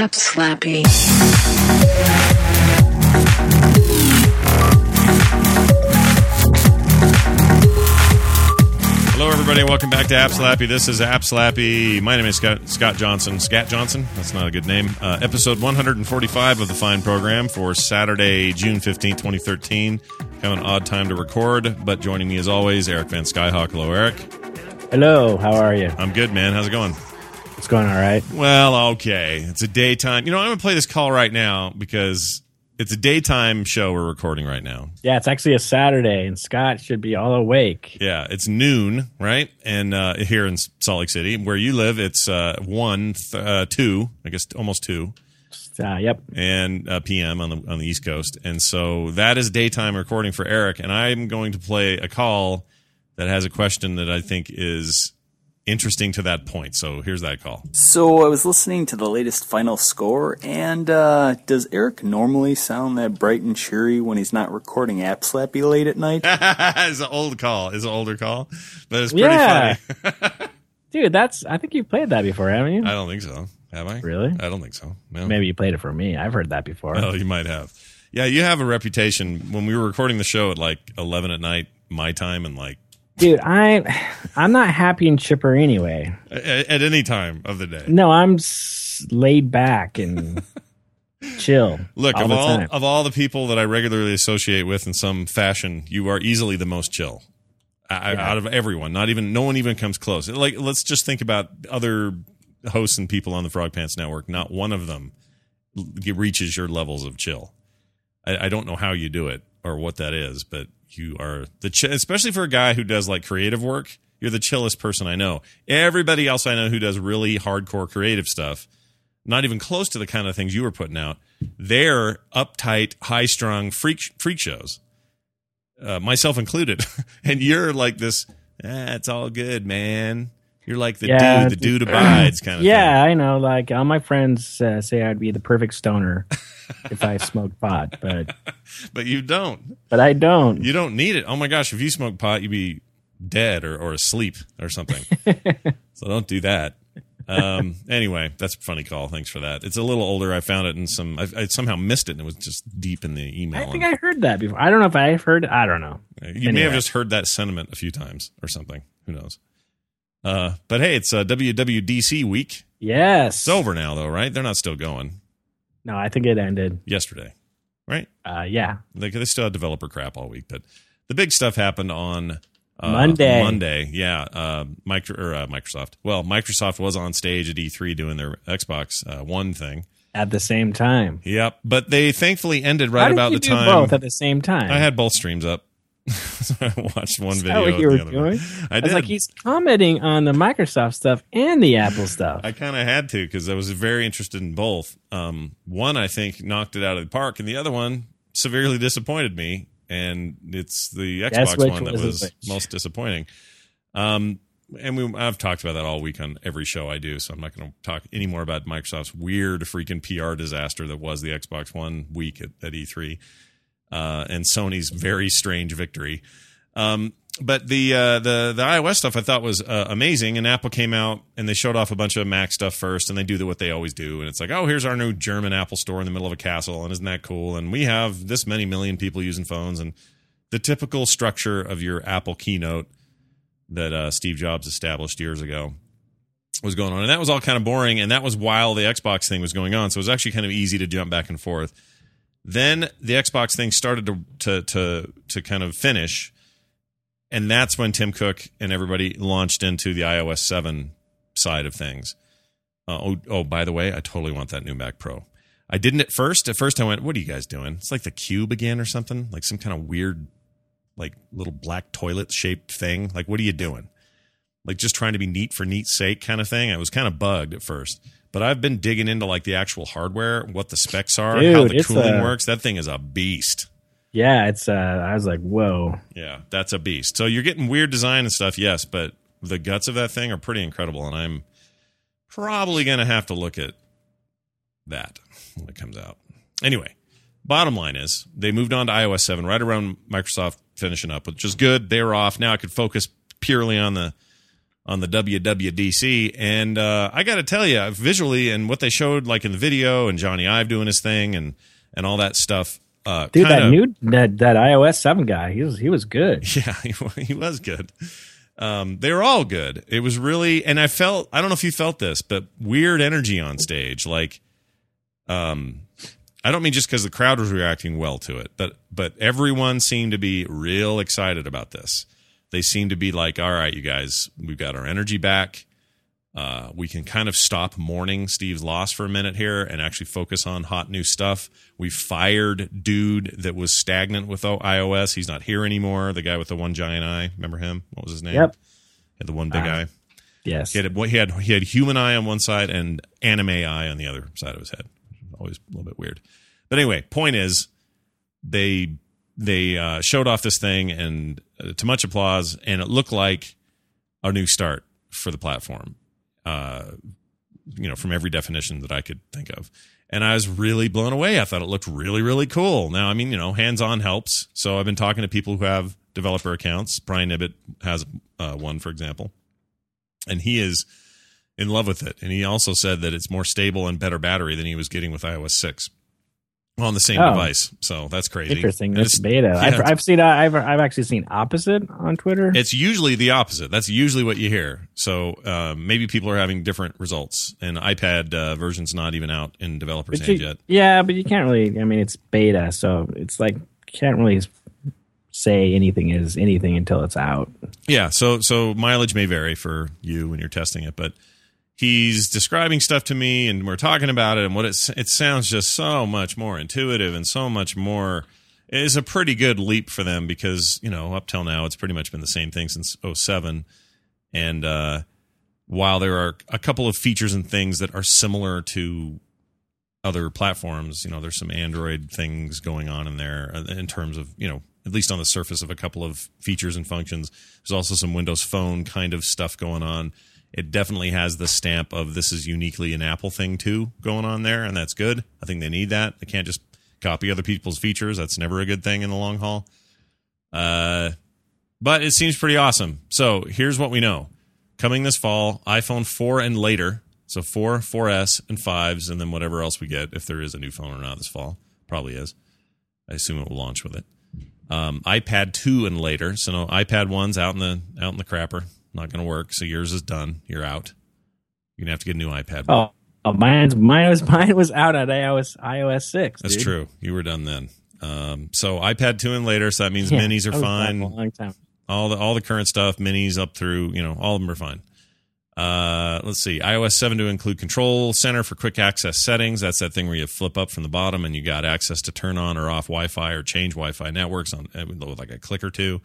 App Slappy. Hello, everybody. Welcome back to App Slappy. This is App Slappy. My name is Scott, Scott Johnson. Scott Johnson. That's not a good name. Uh, episode 145 of the fine program for Saturday, June 15, 2013. Kind of an odd time to record, but joining me as always, Eric Van Skyhawk. Hello, Eric. Hello, how are you? I'm good, man. How's it going? It's going all right. Well, okay. It's a daytime. You know, I'm going to play this call right now because it's a daytime show we're recording right now. Yeah, it's actually a Saturday, and Scott should be all awake. Yeah, it's noon, right? And uh, here in Salt Lake City, where you live, it's uh, one, th- uh, two, I guess almost two, Uh, yep. and uh, PM on the on the East Coast. And so that is daytime recording for Eric, and I'm going to play a call that has a question that I think is interesting to that point. So here's that call. So I was listening to the latest final score, and uh, does Eric normally sound that bright and cheery when he's not recording App Slappy late at night? it's an old call. It's an older call, but it's pretty Yeah. funny. Dude, that's I think you've played that before, haven't you? I don't think so. Have I? Really? I don't think so. No. Maybe you played it for me. I've heard that before. Oh, you might have. Yeah, you have a reputation. When we were recording the show at like eleven at night, my time, and like Dude, I I'm not happy and chipper anyway. at, at any time of the day. No, I'm s- laid back and chill. Look, all of all time. of all the people that I regularly associate with in some fashion, you are easily the most chill. I, Yeah. Out of everyone, not even no one even comes close. Like, let's just think about other hosts and people on the Frog Pants Network. Not one of them reaches your levels of chill. I, I don't know how you do it or what that is, but you are the ch- especially for a guy who does like creative work. You're the chillest person I know. Everybody else I know who does really hardcore creative stuff, not even close to the kind of things you were putting out. They're uptight, high strung freak freak shows, uh, myself included. and you're like this. Eh, it's all good, man. You're like the Yeah, dude. The dude abides kind of. yeah, I know. Like all my friends uh, say, I'd be the perfect stoner if I smoked pot, but but you don't. but I don't. You don't need it. Oh my gosh, if you smoke pot, you'd be dead or, or asleep or something. so don't do that. Um, anyway, that's a funny call. Thanks for that. It's a little older. I found it in some. I, I somehow missed it, and it was just deep in the email. I think I heard that before. I don't know if I've heard. I don't know. you may have just heard that sentiment a few times or something. Who knows? Uh, but hey, it's uh, WWDC week. Yes. It's over now, though, right? They're not still going. No, I think it ended. Yesterday, right? Uh, yeah. They, they still had developer crap all week, but the big stuff happened on uh, Monday. Monday, yeah. Uh, micro, or, uh, Microsoft. Well, Microsoft was on stage at E3 doing their Xbox uh, One thing. At the same time. Yep, but they thankfully ended right How did about you the do time both at the same time. I had both streams up. So I watched one Is video. that what you were the doing? one. I I was like, he's commenting on the Microsoft stuff and the Apple stuff. I kind of had to because I was very interested in both. Um, one, I think, knocked it out of the park, and the other one severely disappointed me. And it's the Xbox one that was was most disappointing. Um, and we, I've talked about that all week on every show I do, so I'm not going to talk any more about Microsoft's weird freaking PR disaster that was the Xbox One week at, at E3 uh, and Sony's very strange victory. Um, but the uh, the the iOS stuff I thought was uh, amazing, and Apple came out and they showed off a bunch of Mac stuff first, and they do what they always do, and it's like, oh, here's our new German Apple store in the middle of a castle, and isn't that cool? And we have this many million people using phones, and the typical structure of your Apple keynote that uh, Steve Jobs established years ago was going on, and that was all kind of boring, and that was while the Xbox thing was going on, so it was actually kind of easy to jump back and forth. Then the Xbox thing started to to to to kind of finish, and that's when Tim Cook and everybody launched into the iOS seven side of things. Uh, oh, oh, by the way, I totally want that new Mac Pro. I didn't at first. At first, I went, "What are you guys doing?" It's like the Cube again or something, like some kind of weird, like little black toilet shaped thing. Like, what are you doing? Like just trying to be neat for neat's sake kind of thing. I was kind of bugged at first, but I've been digging into like the actual hardware, what the specs are, how the cooling a- works. That thing is a beast. Yeah, it's. Uh, I was like, whoa. Yeah, that's a beast. So you're getting weird design and stuff, yes, but the guts of that thing are pretty incredible, and I'm probably going to have to look at that when it comes out. Anyway, bottom line is they moved on to iOS 7 right around Microsoft finishing up, which is good. They were off. Now I could focus purely on the on the WWDC. And uh, I got to tell you, visually and what they showed, like in the video, and Jony Ive doing his thing, and and all that stuff. Uh, Dude, kinda- that new that, that iOS seven guy, he was he was good. Yeah, he, he was good. Um, they were all good. It was really, and I felt, I don't know if you felt this, but weird energy on stage. Like, um, I don't mean just because the crowd was reacting well to it, but but everyone seemed to be real excited about this. They seem to be like, "All right, you guys, we've got our energy back. Uh, we can kind of stop mourning Steve's loss for a minute here and actually focus on hot new stuff. We fired dude that was stagnant with iOS. He's not here anymore. The guy with the one giant eye. Remember him? What was his name? Yep. He had the one big Uh, eye. Yes. He had, he had he had human eye on one side and anime eye on the other side of his head. Always a little bit weird. But anyway, point is, they they uh, showed off this thing and uh, to much applause, and it looked like a new start for the platform. Uh, you know, from every definition that I could think of. And I was really blown away. I thought it looked really, really cool. Now, I mean, you know, hands on helps. So I've been talking to people who have developer accounts. Brian Ibbott has uh, one, for example and he is in love with it. And he also said that it's more stable and better battery than he was getting with iOS six on the same Oh. device. So that's crazy. Interesting. It's, beta. I've. I've seen. I've I've actually seen opposite on Twitter. it's usually the opposite. That's usually what you hear. So uh, maybe people are having different results. And iPad uh, version's not even out in developers' hands yet. yeah, but you can't really. I mean, it's beta, so it's like can't really say anything is anything until it's out. Yeah, so so mileage may vary for you when you're testing it, but he's describing stuff to me and we're talking about it and what it's it sounds just so much more intuitive and so much more is a pretty good leap for them because, you know, up till now it's pretty much been the same thing since 07 and uh while there are a couple of features and things that are similar to other platforms, you know, there's some Android things going on in there uh, in terms of, you know, at least on the surface of a couple of features and functions. There's also some Windows Phone kind of stuff going on. It definitely has the stamp of this is uniquely an Apple thing too going on there, and that's good. I think they need that. They can't just copy other people's features. That's never a good thing in the long haul. Uh, but it seems pretty awesome. So here's what we know: coming this fall, iPhone 4 and later. So 4, 4S, and 5s, and then whatever else we get, if there is a new phone or not this fall. Probably is. I assume it will launch with it. Um, iPad 2 and later. So no iPad 1's out in the out in the crapper. Not going to work. So yours is done. You're out. You're gonna have to get a new iPad. Oh, oh mine's mine was mine was out at iOS iOS six. That's dude. true. You were done then. Um, so iPad 2 and later. So that means Yeah, minis are I was back fine. Long time. all the all the current stuff, minis up through, you know, all of them are fine. Uh, let's see, iOS 7 to include Control Center for quick access settings. That's that thing where you flip up from the bottom and you got access to turn on or off Wi-Fi or change Wi-Fi networks on uh, with like a click or two.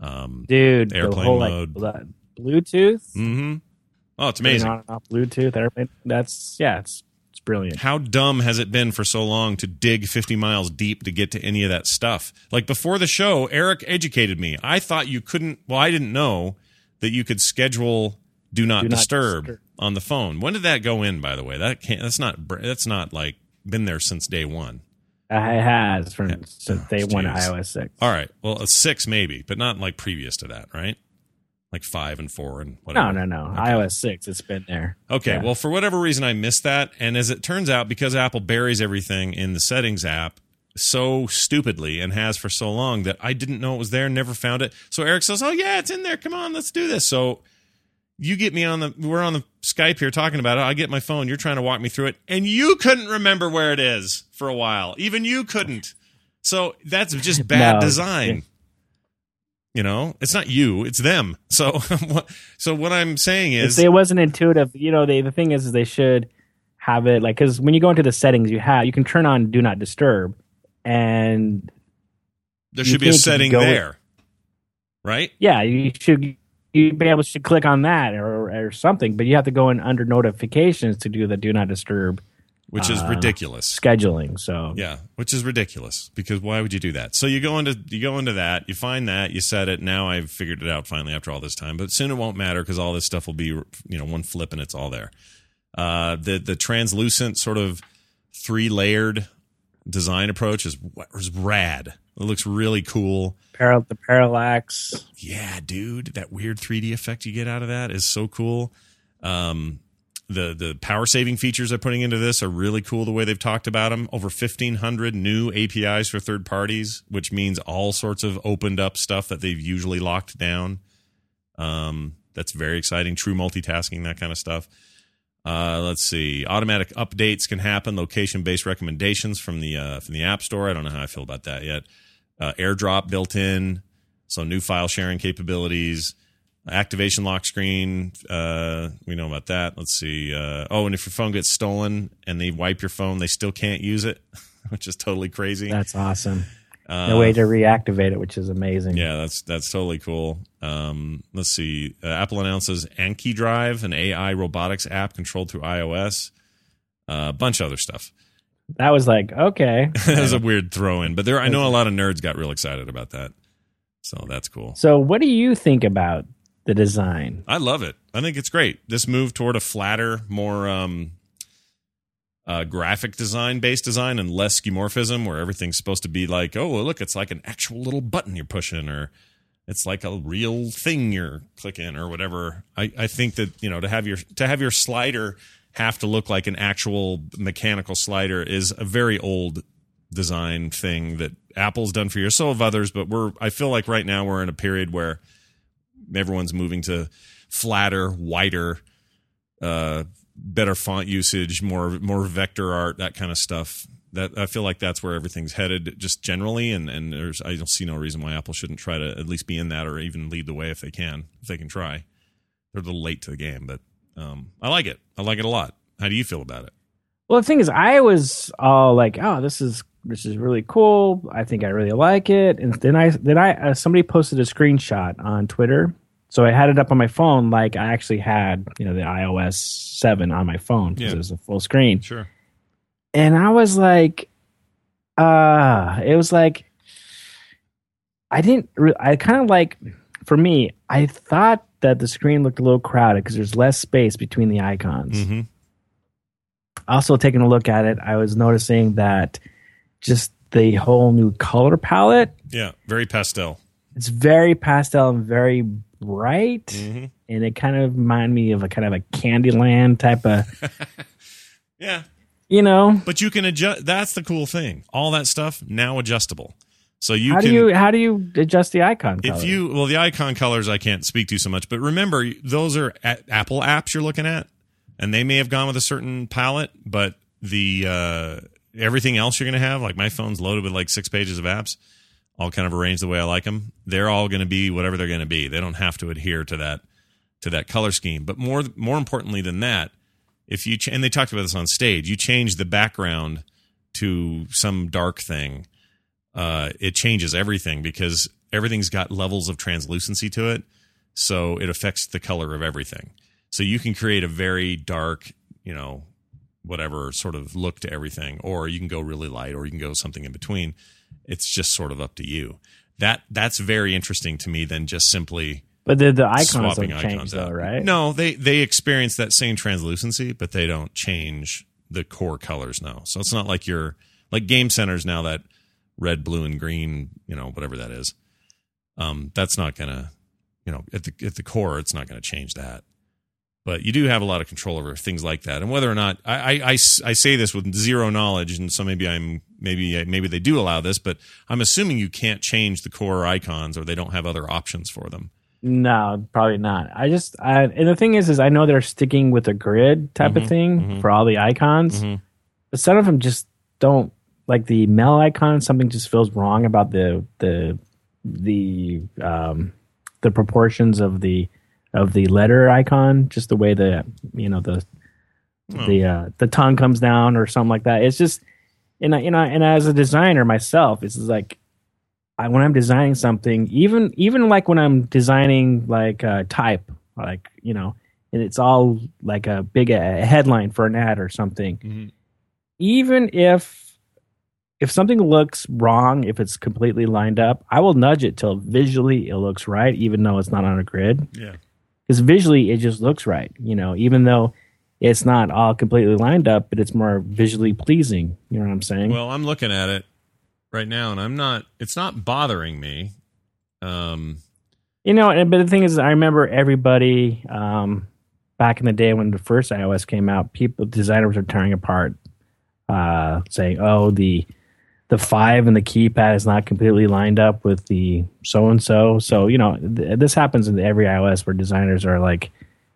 Um, dude. Airplane whole, mode. Like, Bluetooth. Mm-hmm. Oh, it's amazing. On and off Bluetooth. That's yeah. It's it's brilliant. How dumb has it been for so long to dig 50 miles deep to get to any of that stuff? Like before the show, Eric educated me. I thought you couldn't, well, I didn't know that you could schedule do not, Do not disturb, disturb. on the phone. When did that go in, by the way? That can't, that's not, that's not like been there since day one. It has from Yeah. since day one of Jeez. iOS six. All right. Well, a six maybe, but not like previous to that, right? Like five and four and No, whatever. no, no. Okay. iOS six. It's been there. Okay, Yeah. well, for whatever reason, I missed that. And as it turns out, because Apple buries everything in the settings app so stupidly and has for so long that I didn't know it was there, never found it. So Eric says, Oh, yeah, it's in there. Come on, let's do this. So you get me on the, we're on the Skype here talking about it. I get my phone. You're trying to walk me through it. And you couldn't remember where it is for a while. Even you couldn't. So that's just bad No. design. You know, it's not you, it's them. So, what- so what I'm saying is, it wasn't intuitive. You know, they, the thing is, is they should have it like because when you go into the settings, you have you can turn on Do Not Disturb, and There should be a setting there, right? yeah, you should you be able to click on that or or something, but you have to go in under notifications to do the Do Not Disturb Which is Uh, ridiculous. scheduling. So Yeah, which is ridiculous because why would you do that? So you go into you go into that, you find that, you set it. Now I've figured it out finally after all this time, but soon it won't matter because all this stuff will be you know one flip and it's all there. Uh, the the translucent sort of three layered design approach is is rad. It looks really cool. Paral- the parallax. Yeah, dude, that weird 3D effect you get out of that is so cool. Um, the the power saving features they're putting into this are really cool. The way they've talked about them, over 1,500 new APIs for third parties, which means all sorts of opened up stuff that they've usually locked down. Um, that's very exciting. True multitasking, that kind of stuff. Uh, let's see. Automatic updates can happen. Location based recommendations from the uh, from the App Store. I don't know how I feel about that yet. Uh, AirDrop built in, so new file sharing capabilities. Activation lock screen. Uh, we know about that. Let's see. Uh, oh, and if your phone gets stolen and they wipe your phone, they still can't use it, which is totally crazy. That's awesome. no way to reactivate it, which is amazing. Yeah, that's that's totally cool. Um, let's see. Uh, Apple announces Anki Drive, an AI robotics app controlled through iOS. Uh, a bunch of other stuff. That was like okay. that was a weird throw in, but there I know a lot of nerds got real excited about that. So that's cool. So, what do you think about the design? I love it. I think it's great. This move toward a flatter, more um, uh, graphic design based design and less skeuomorphism, where everything's supposed to be like, oh, well, look, it's like an actual little button you're pushing, or it's like a real thing you're clicking, or whatever. I, I think that you know to have your to have your slider have to look like an actual mechanical slider is a very old design thing that Apple's done for years. So have others, but we're I feel like right now we're in a period where everyone's moving to flatter, wider, uh, better font usage, more more vector art, that kind of stuff. That I feel like that's where everything's headed, just generally. And and there's I don't see no reason why Apple shouldn't try to at least be in that or even lead the way if they can, if they can try. They're a little late to the game, but um, I like it. I like it a lot. How do you feel about it? Well, the thing is, I was all like, "Oh, this is this is really cool. I think I really like it." And then I then I uh, somebody posted a screenshot on Twitter, so I had it up on my phone, like I actually had you know the iOS seven on my phone because Yeah. it was a full screen, Sure. and I was like, uh it was like I didn't. Re- I kind of like for me. I thought that the screen looked a little crowded because there's less space between the icons hmm also taking a look at it, I was noticing that just the whole new color palette, Yeah. Very pastel. it's very pastel and very bright. hmm And it kind of remind me of a kind of a Candyland type of, Yeah. you know. But you can adjust. That's the cool thing. All that stuff now adjustable. So you how can. do you how do you adjust the icon color? if you well, the icon colors I can't speak to so much, but remember those are Apple apps you're looking at, and they may have gone with a certain palette, but the uh, everything else you're going to have, like my phone's loaded with like six pages of apps, all kind of arranged the way I like them. They're all going to be whatever they're going to be. They don't have to adhere to that to that color scheme. But more more importantly than that, if you ch- and they talked about this on stage, you change the background to some dark thing, uh, it changes everything because everything's got levels of translucency to it, so it affects the color of everything. So you can create a very dark, you know, whatever sort of look to everything, or you can go really light, or you can go something in between. It's just sort of up to you. That that's very interesting to me than just simply but the the icons swapping don't change icons though, right? No, they they experience that same translucency, but they don't change the core colors now. So it's not like you're like Game Center's now that red, blue, and green, you know, whatever that is. Um, that's not gonna, you know, at the at the core, it's not gonna change that. But you do have a lot of control over things like that, and whether or not I I say this with zero knowledge, and so maybe I'm maybe maybe they do allow this, but I'm assuming you can't change the core icons, or they don't have other options for them. No, probably not. I just I, and the thing is, is I know they're sticking with a grid type Mhm, of thing mhm. for all the icons, Mhm. but some of them just don't like the mail icon. Something just feels wrong about the the the um the proportions of the of the letter icon. Just the way the you know the Oh. the uh, the tongue comes down or something like that. It's just and I, you know and as a designer myself, it's like I, when I'm designing something, even even like when I'm designing like uh, type, like you know, and it's all like a big uh headline for an ad or something. Mhm. Even if if something looks wrong, if it's completely lined up, I will nudge it till visually it looks right, even though it's not on a grid. Yeah. Because visually it just looks right, you know, even though it's not all completely lined up, but it's more visually pleasing. You know what I'm saying? Well, I'm looking at it, right now, and I'm not. It's not bothering me. Um, You know, and- but the thing is, I remember everybody um, back in the day when the first iOS came out, people designers were tearing apart, uh, saying, "Oh, the the five and the keypad is not completely lined up with the so and so." So you know, th- this happens in every iOS where designers are like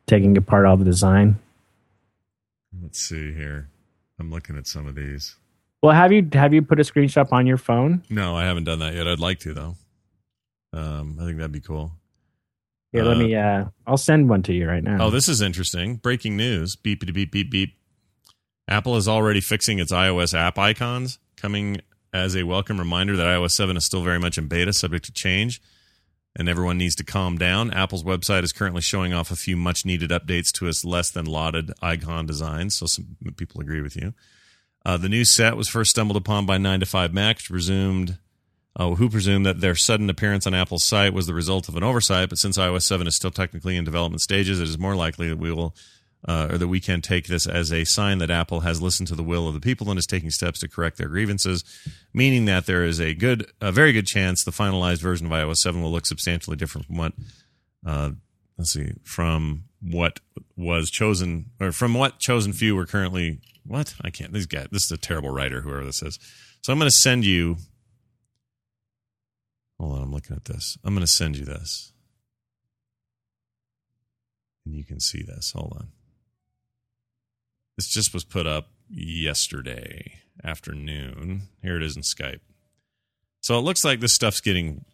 taking apart all the design. let's see here. I'm looking at some of these. Well, have you have you put a screenshot on your phone? No, I haven't done that yet. I'd like to though. Um, I think that'd be cool. Here, let Uh, me. Uh, I'll send one to you right now. Oh, this is interesting. Breaking news. Beep beep beep beep beep. Apple is already fixing its iOS app icons, coming as a welcome reminder that iOS 7 is still very much in beta, subject to change, and everyone needs to calm down. Apple's website is currently showing off a few much needed updates to its less than lauded icon designs, so some people agree with you. Uh, the new set was first stumbled upon by 9 to 5 Mac, presumed uh, who presumed that their sudden appearance on Apple's site was the result of an oversight. But since iOS 7 is still technically in development stages, it is more likely that we will, uh, or that we can take this as a sign that Apple has listened to the will of the people and is taking steps to correct their grievances, meaning that there is a good, a very good chance the finalized version of iOS 7 will look substantially different from what, uh, let's see, from what was chosen, or from what chosen few were currently. What I can't. This guy. This is a terrible writer. Whoever this is. So I'm going to send you Hold on, I'm looking at this. I'm going to send you this. And you can see this. Hold on. This just was put up yesterday afternoon. Here it is in Skype. So it looks like this stuff's getting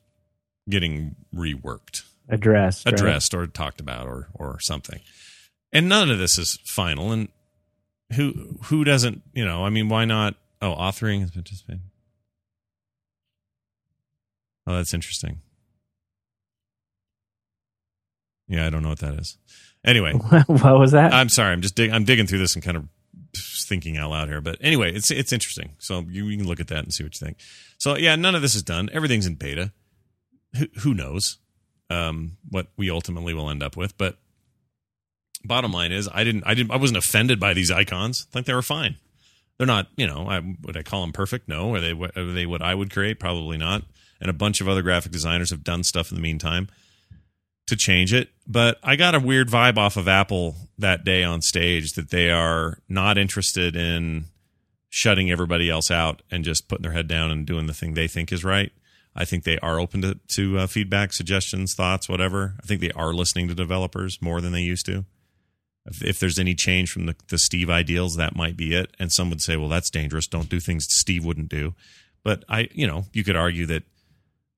getting reworked, addressed. right? addressed or talked about or or something. And none of this is final and who who doesn't, you know, I mean why not oh, authoring has participated. Oh, that's interesting. Yeah, I don't know what that is. Anyway, what was that? I'm sorry. I'm just dig- I'm digging through this and kind of thinking out loud here. But anyway, it's it's interesting. So you, you can look at that and see what you think. So yeah, none of this is done. Everything's in beta. Who, who knows um, what we ultimately will end up with? But bottom line is, I didn't I didn't I wasn't offended by these icons. I think they were fine. They're not, you know, I, would I call them perfect? No. Are they are they what I would create? Probably not. And a bunch of other graphic designers have done stuff in the meantime to change it. But I got a weird vibe off of Apple that day on stage that they are not interested in shutting everybody else out and just putting their head down and doing the thing they think is right. I think they are open to, to uh, feedback, suggestions, thoughts, whatever. I think they are listening to developers more than they used to. If, if there's any change from the, the Steve ideals, that might be it. And some would say, well, that's dangerous. Don't do things Steve wouldn't do. But I, you know, you could argue that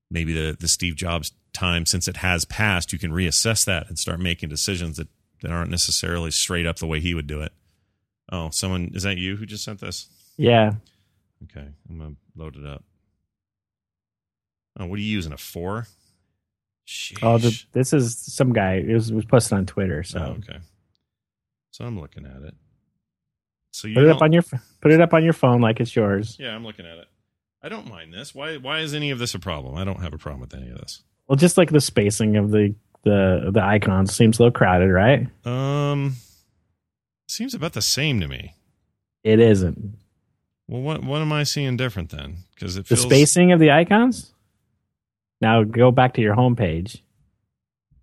maybe the, the Steve Jobs time, since it has passed, you can reassess that and start making decisions that, that aren't necessarily straight up the way he would do it. Oh, someone, is that you who just sent this? yeah. Okay, I'm to load it up. Oh, what are you using? A four? Sheesh. Oh, the, this is some guy. It was, it was posted on Twitter. So Oh, okay. So I'm looking at it. So you put it up on your put it up on your phone like it's yours. Yeah, I'm looking at it. I don't mind this. Why? Why is any of this a problem? I don't have a problem with any of this. Well, just like the spacing of the the the icons seems a little crowded, right? Um, seems about the same to me. It isn't. Well, what what am I seeing different then? Because it The feels spacing of the icons. Now go back to your home page.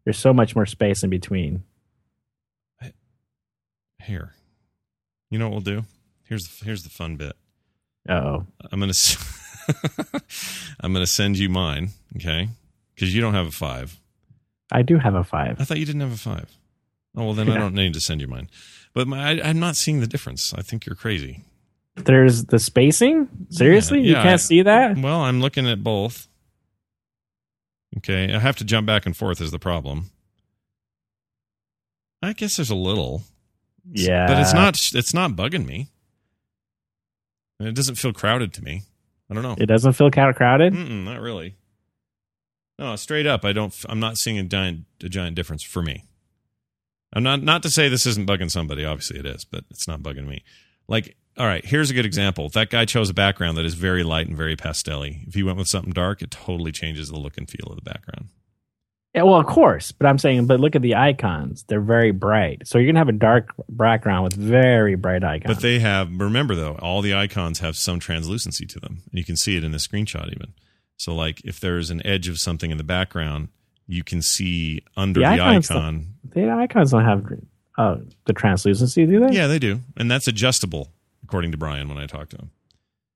There's so much more space in between. here. You know what we'll do? Here's the, here's the fun bit. Oh, I'm gonna I'm gonna send you mine, okay? Because you don't have a five. I do have a five. I thought you didn't have a five. Oh well, then I don't need to send you mine. But my, I, I'm not seeing the difference. I think you're crazy. There's the spacing. Seriously, you yeah, can't I- see that. Well, I'm looking at both. Okay, I have to jump back and forth is the problem. I guess there's a little, Yeah, but it's not. It's not bugging me. And It doesn't feel crowded to me. I don't know. It doesn't feel kind of crowded. Mm-mm, not really. No, straight up, I don't. I'm not seeing a giant a giant difference for me. I'm not not to say this isn't bugging somebody. Obviously, it is, but it's not bugging me. Like, all right, here's a good example. That guy chose a background that is very light and very pastelly, if he went with something dark, it totally changes the look and feel of the background. Yeah, well, of course, but I'm saying, but look at the icons; they're very bright. So you're gonna have a dark background with very bright icons. But they have. Remember though, all the icons have some translucency to them, and you can see it in the screenshot even. So like, if there's an edge of something in the background, you can see under The the, icon. the icons don't have uh, the translucency, do they? Yeah, they do, and that's adjustable, according to Brian when I talked to him.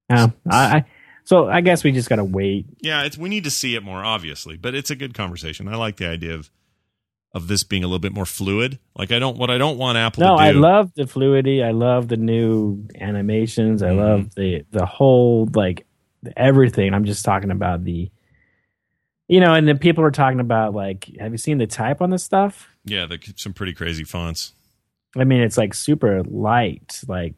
Yeah. I, I so I guess we just gotta wait. Yeah, it's we need to see it more obviously, but it's a good conversation. I like the idea of of this being a little bit more fluid. Like I don't what I don't want Apple No, to do. I love the fluidity. I love the new animations. I Mhm. love the the whole like everything. I'm just talking about the, you know, and then people are talking about like, have you seen the type on this stuff? yeah, the, some pretty crazy fonts. I mean, it's like super light. Like,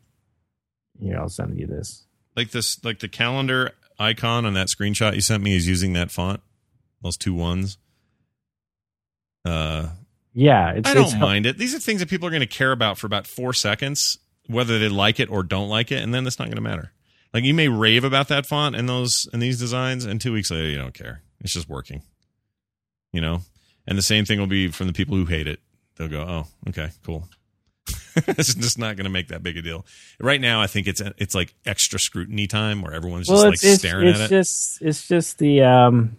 here, I'll send you this. Like this like the calendar icon on that screenshot you sent me is using that font. Those two ones. Uh Yeah, it's. I don't it's, mind it. These are things that people are going to care about for about 4 seconds whether they like it or don't like it and then it's not going to matter. Like you may rave about that font and those and these designs and 2 weeks later you don't care. It's just working. You know? And the same thing will be from the people who hate it. They'll go, "Oh, okay, cool." it's just not going to make that big a deal. Right now, I think it's it's like extra scrutiny time where everyone's just Well, like it's it's, staring it's at it. just it's just the um,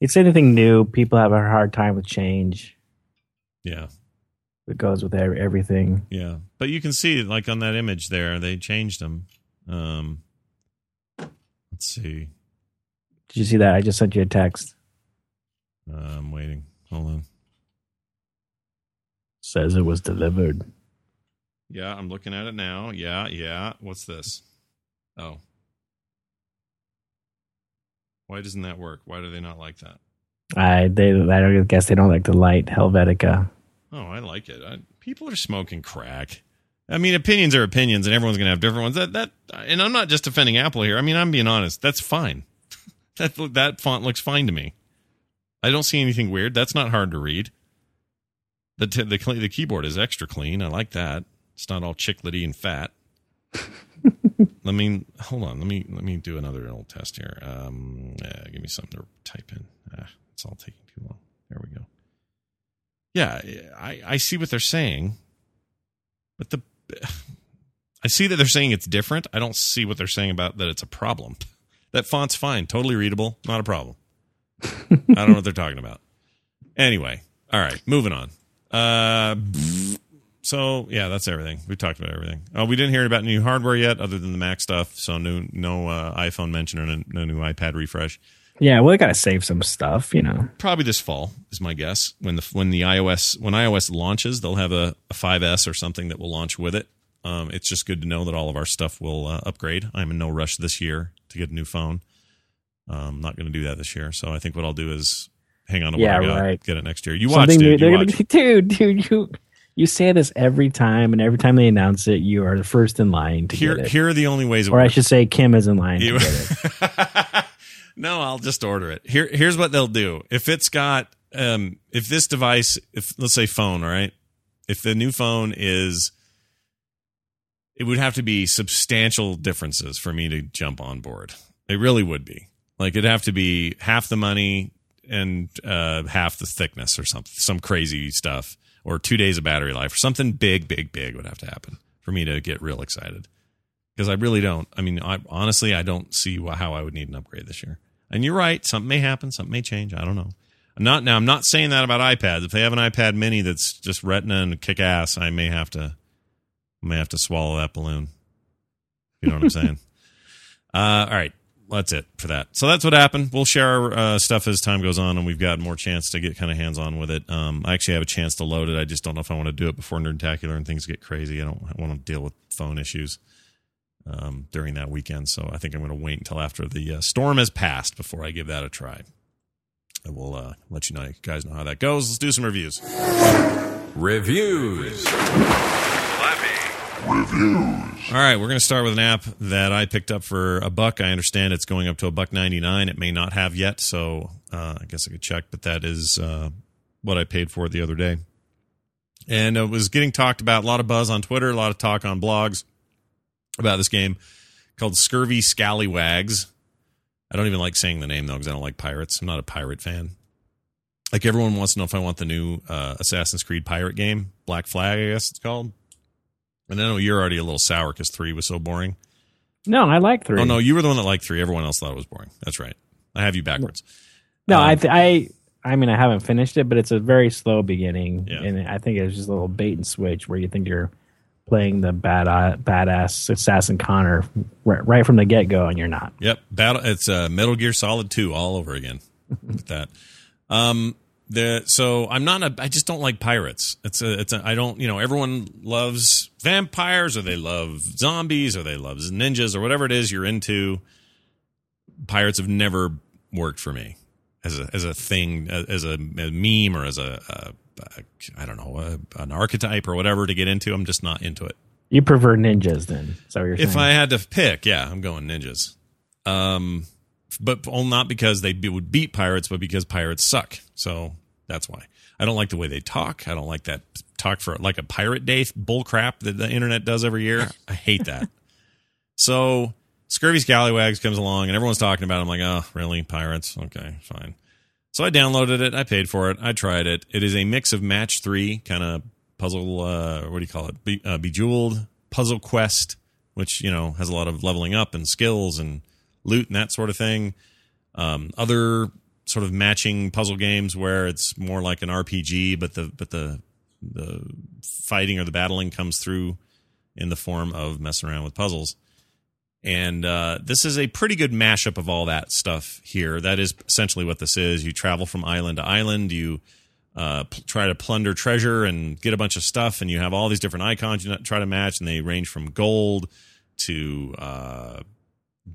it's anything new. People have a hard time with change. yeah, It goes with everything. yeah. But you can see, like on that image there, they changed them. Um, let's see. Did you see that? I just sent you a text. Uh, I'm waiting. Hold on. Says it was delivered. Yeah, I'm looking at it now. Yeah, yeah. What's this? Oh. Why doesn't that work? Why do they not like that? I they I guess they don't like the light Helvetica. Oh, I like it. I, people are smoking crack. I mean, opinions are opinions, and everyone's going to have different ones. That that, and I'm not just defending Apple here. I mean, I'm being honest. That's fine. that that font looks fine to me. I don't see anything weird. That's not hard to read. The t- the the keyboard is extra clean. I like that. It's not all chiclety and fat. let me hold on. Let me let me do another little test here. Um, yeah, give me something to type in. Ah, it's all taking too long. There we go. Yeah, I I see what they're saying, but the I see that they're saying it's different. I don't see what they're saying about that it's a problem. That font's fine, totally readable, not a problem. I don't know what they're talking about. Anyway, all right, moving on. Uh, so yeah, that's everything. We talked about everything. Oh, we didn't hear about new hardware yet, other than the Mac stuff. So no, no uh, iPhone mention or no, no new iPad refresh. Yeah, well, they got to save some stuff, you know. Probably this fall is my guess. When the when the iOS when iOS launches, they'll have a, a 5S or something that will launch with it. Um, it's just good to know that all of our stuff will uh, upgrade. I'm in no rush this year to get a new phone. I'm not going to do that this year. So I think what I'll do is hang on to what Yeah, I got, right. get it next year. You Something new- it. they're You gonna be, dude, dude, you you say this every time, and every time they announce it, you are the first in line to Here, get it. here are the only ways it or I should say, Kim is in line You- to get it. no, I'll just order it. Here, here's what they'll do. If it's got, um, if this device, if let's say phone, all right, if the new phone is, it would have to be substantial differences for me to jump on board. It really would be. Like it'd have to be half the money and uh, half the thickness or something, some crazy stuff, or two days of battery life, or something big, big, big would have to happen for me to get real excited because I really don't. I mean, I, honestly, I don't see how I would need an upgrade this year. And you're right, something may happen, something may change. I don't know. I'm not now. I'm not saying that about iPads. If they have an iPad Mini that's just Retina and kick ass, I may have to, I may have to swallow that balloon. You know what I'm saying? Uh, all right, that's it for that. So that's what happened. We'll share our uh, stuff as time goes on, and we've got more chance to get kind of hands on with it. Um, I actually have a chance to load it. I just don't know if I want to do it before Nerdtacular and things get crazy. I don't want to deal with phone issues um, during that weekend. So I think I'm going to wait until after the uh, storm has passed before I give that a try. I will uh, let you know, you guys know how that goes. Let's do some reviews. Reviews. Reviews. All right, we're going to start with an app that I picked up for a buck. I understand it's going up to a buck ninety nine. It may not have yet, so uh, I guess I could check. But that is uh, what I paid for it the other day, and it was getting talked about. A lot of buzz on Twitter, a lot of talk on blogs about this game called Scurvy Scallywags. I don't even like saying the name though because I don't like pirates. I'm not a pirate fan. like everyone wants to know if I want the new uh, Assassin's Creed pirate game, Black Flag, I guess it's called. And I know you're already a little sour because three was so boring. No, I like three. Oh no, you were the one that liked three. Everyone else thought it was boring. That's right. I have you backwards. No, Um, I, th- I, I mean, I haven't finished it, but it's a very slow beginning, Yeah. and I think it's just a little bait and switch where you think you're playing the bad badass assassin Connor right, right from the get go, and you're not. Yep, battle. It's uh, Metal Gear Solid Two all over again. with that. Um, the so I'm not a. I just don't like pirates. It's a. It's a. I don't. You know, everyone loves vampires, or they love zombies, or they love ninjas, or whatever it is you're into. Pirates have never worked for me as a as a thing, as a, a meme, or as a, a, a I don't know, a, an archetype or whatever to get into. I'm just not into it. You prefer ninjas, then? So you're If saying? I had to pick, yeah, I'm going ninjas. Um, but all not because they be, would beat pirates, but because pirates suck. So that's why I don't like the way they talk. I don't like that talk for like a pirate day bull crap that the internet does every year. I hate that. so Scurvy Scallywags comes along and everyone's talking about. It. I'm like, oh, really? Pirates? Okay, fine. So I downloaded it. I paid for it. I tried it. It is a mix of Match Three kind of puzzle. Uh, what do you call it? Be, uh, Bejeweled Puzzle Quest, which you know has a lot of leveling up and skills and loot and that sort of thing. Um, other sort of matching puzzle games where it's more like an RPG, but the but the the fighting or the battling comes through in the form of messing around with puzzles. And uh, this is a pretty good mashup of all that stuff here. That is essentially what this is. You travel from island to island. You uh, pl- try to plunder treasure and get a bunch of stuff, and you have all these different icons you try to match, and they range from gold to uh,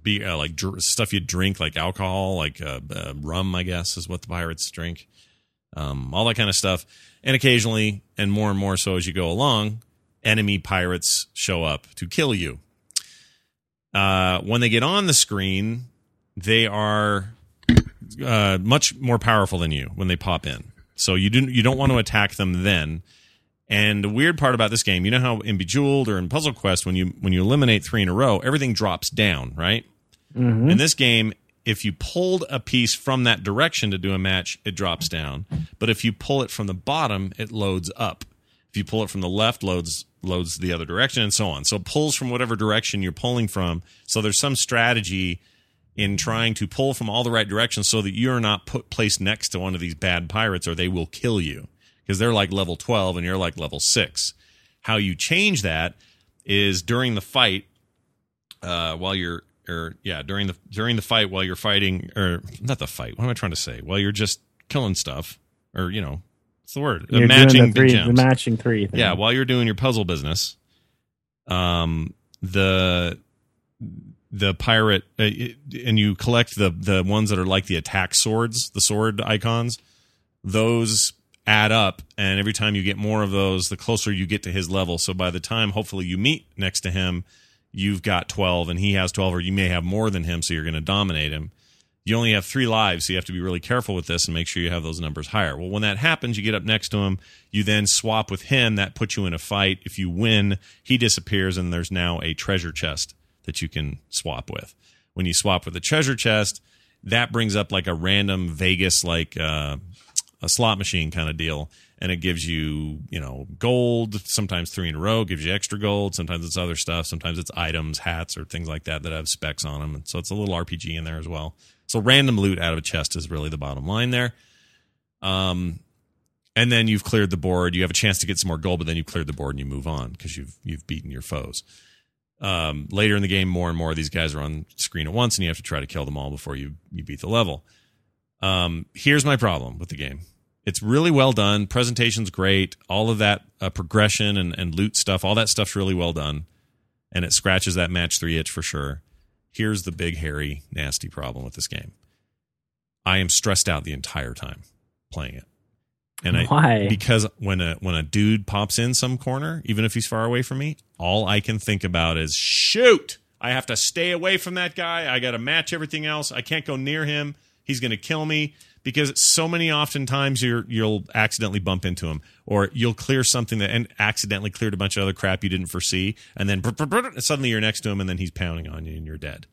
be uh, like dr- stuff you drink, like alcohol, like uh, uh, rum, I guess is what the pirates drink. Um, all that kind of stuff, and occasionally, and more and more so as you go along, enemy pirates show up to kill you. Uh, when they get on the screen, they are uh, much more powerful than you when they pop in. So you didn't you don't want to attack them then. And the weird part about this game, you know how in Bejeweled or in Puzzle Quest, when you when you eliminate three in a row, everything drops down, right? In this game, if you pulled a piece from that direction to do a match, it drops down. But if you pull it from the bottom, it loads up. If you pull it from the left, loads loads the other direction, and so on. So it pulls from whatever direction you're pulling from. So there's some strategy in trying to pull from all the right directions so that you're not put placed next to one of these bad pirates, or they will kill you because they're like level 12 and you're like level six. How you change that is during the fight, uh, while you're or yeah during the during the fight while you're fighting or not the fight. What am I trying to say? While you're just killing stuff or you know what's the word? You're matching the, three, the matching three. Thing. Yeah, while you're doing your puzzle business, um, the the pirate uh, it- and you collect the the ones that are like the attack swords, the sword icons. Those add up, and every time you get more of those, the closer you get to his level. So by the time, hopefully, you meet next to him, you've got twelve, and he has twelve, or you may have more than him, so you're going to dominate him you only have three lives, so you have to be really careful with this and make sure you have those numbers higher. Well, when that happens, you get up next to him, you then swap with him, that puts you in a fight. If you win, he disappears, and there's now a treasure chest that you can swap with. When you swap with the treasure chest, that brings up like a random Vegas, like uh, a slot machine kind of deal. And it gives you, you know, gold, sometimes three in a row, gives you extra gold. Sometimes it's other stuff. Sometimes it's items, hats, or things like that that have specs on them. And so it's a little RPG in there as well. So random loot out of a chest is really the bottom line there. Um, and then you've cleared the board. You have a chance to get some more gold, but then you've cleared the board and you move on because you've you've beaten your foes. Um, later in the game, more and more of these guys are on screen at once, and you have to try to kill them all before you you beat the level. Um, here's my problem with the game. It's really well done. Presentation's great. All of that uh, progression and, and loot stuff, all that stuff's really well done. And it scratches that match three itch for sure. Here's the big, hairy, nasty problem with this game. I am stressed out the entire time playing it. And I, Why? because when a when a dude pops in some corner, even if he's far away from me, all I can think about is shoot. I have to stay away from that guy. I got to match everything else. I can't go near him. He's going to kill me because so many oftentimes you're you'll accidentally bump into him or you'll clear something that and accidentally cleared a bunch of other crap you didn't foresee and then suddenly you're next to him and then he's pounding on you and you're dead.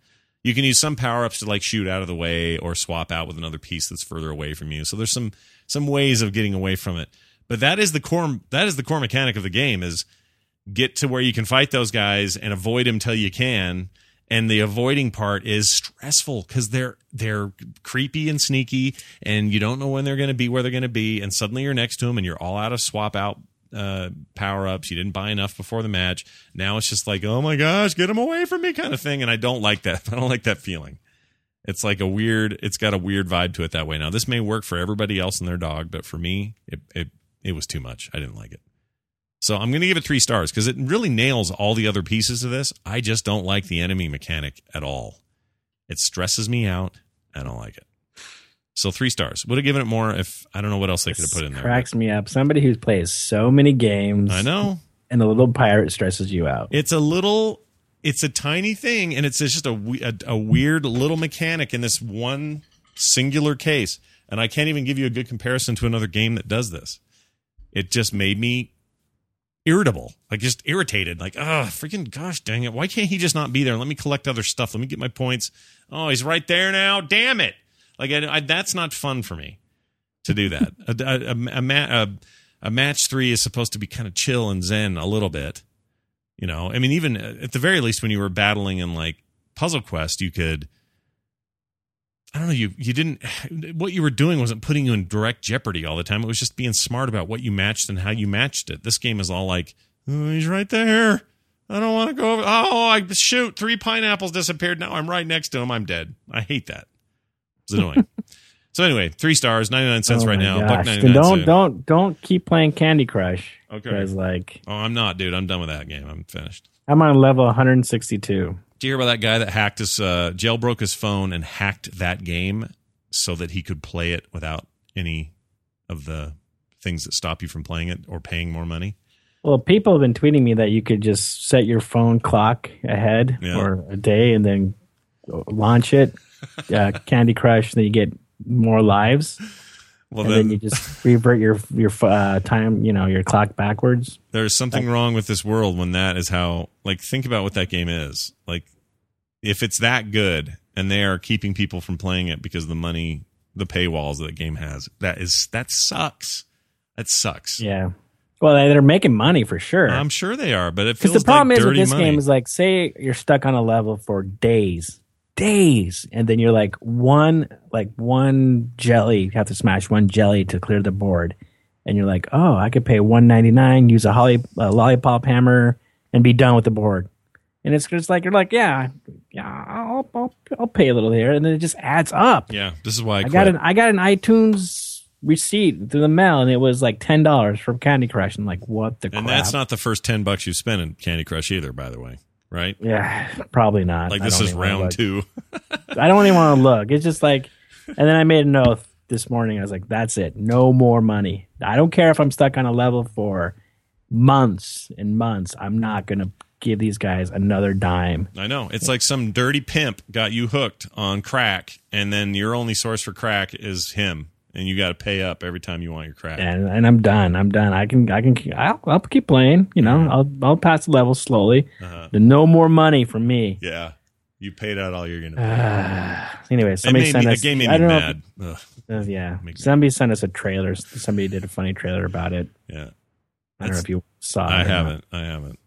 You can use some power ups to like shoot out of the way or swap out with another piece that's further away from you. So there's some some ways of getting away from it. But that is the core that is the core mechanic of the game is get to where you can fight those guys and avoid them till you can. And the avoiding part is stressful because they're they're creepy and sneaky, and you don't know when they're going to be, where they're going to be, and suddenly you're next to them, and you're all out of swap out uh, power ups. You didn't buy enough before the match. Now it's just like, oh my gosh, get them away from me, kind of thing. And I don't like that. I don't like that feeling. It's like a weird. It's got a weird vibe to it that way. Now this may work for everybody else and their dog, but for me, it it, it was too much. I didn't like it. So I'm going to give it three stars because it really nails all the other pieces of this. I just don't like the enemy mechanic at all. It stresses me out. I don't like it. So three stars. Would have given it more if I don't know what else they could have put in there. Cracks me up. Somebody who plays so many games. I know. And the little pirate stresses you out. It's a little. It's a tiny thing, and it's just a, a, a weird little mechanic in this one singular case. And I can't even give you a good comparison to another game that does this. It just made me irritable, like just irritated, like, ah, oh, freaking gosh dang it. Why can't he just not be there? Let me collect other stuff. Let me get my points. Oh, he's right there now. Damn it. Like, I, I, that's not fun for me to do that. a, a, a, a, match three is supposed to be kind of chill and zen a little bit. You know, I mean, even at the very least, when you were battling in like Puzzle Quest, you could. I don't know. You you didn't. What you were doing wasn't putting you in direct jeopardy all the time. It was just being smart about what you matched and how you matched it. This game is all like, oh, he's right there. I don't want to go over. Oh, I shoot! Three pineapples disappeared. Now I'm right next to him. I'm dead. I hate that. It's annoying. so anyway, three stars, ninety nine cents Oh right now. Buck ninety don't don't don't keep playing Candy Crush. Okay. Because like Oh, I'm not, dude. I'm done with that game. I'm finished. I'm on level 162. Did you hear about that guy that hacked his uh, jailbroke his phone and hacked that game so that he could play it without any of the things that stop you from playing it or paying more money? Well, people have been tweeting me that you could just set your phone clock ahead Yeah. for a day and then launch it, uh, Candy Crush, then you get more lives, Well, and then, then you just revert your your uh, time, you know, your clock backwards. there's something wrong with this world when that is how. Like, think about what that game is. Like, if it's that good and they are keeping people from playing it because of the money, the paywalls that the game has, that is that sucks. That sucks. Yeah. Well, they're making money for sure. I'm sure they are, but it Because feels the problem like is with this money. game is like, say you're stuck on a level for days, days, and then you're like one, like one jelly. You have to smash one jelly to clear the board, and you're like, oh, I could pay one ninety nine, use a holly, a lollipop hammer, and be done with the board. And it's just like you're like, yeah, yeah, I'll, I'll, I'll pay a little here, and then it just adds up. yeah, this is why I, I got an I got an iTunes receipt through the mail, and it was like ten dollars from Candy Crush. And like, what the And crap? that's not the first 10 bucks you spent in Candy Crush either, by the way. Right? Yeah, probably not. Like this is round two. I don't even want to look. It's just like, and then I made a note this morning. I was like, that's it. No more money. I don't care if I'm stuck on a level for months and months. I'm not going to give these guys another dime. I know. It's like some dirty pimp got you hooked on crack, and then your only source for crack is him. And you got to pay up every time you want your crack. And, and I'm done. I'm done. I can, I can, I'll, I'll keep playing. You know, I'll, I'll pass the level slowly. Uh-huh. The no more money from me. Yeah. You paid out all you're going to Uh, anyway, somebody made sent me, us. the game made I me mad. Uh, yeah, somebody sent us a trailer. Somebody did a funny trailer about it. yeah. I don't know if you saw it. I or not. haven't. I haven't.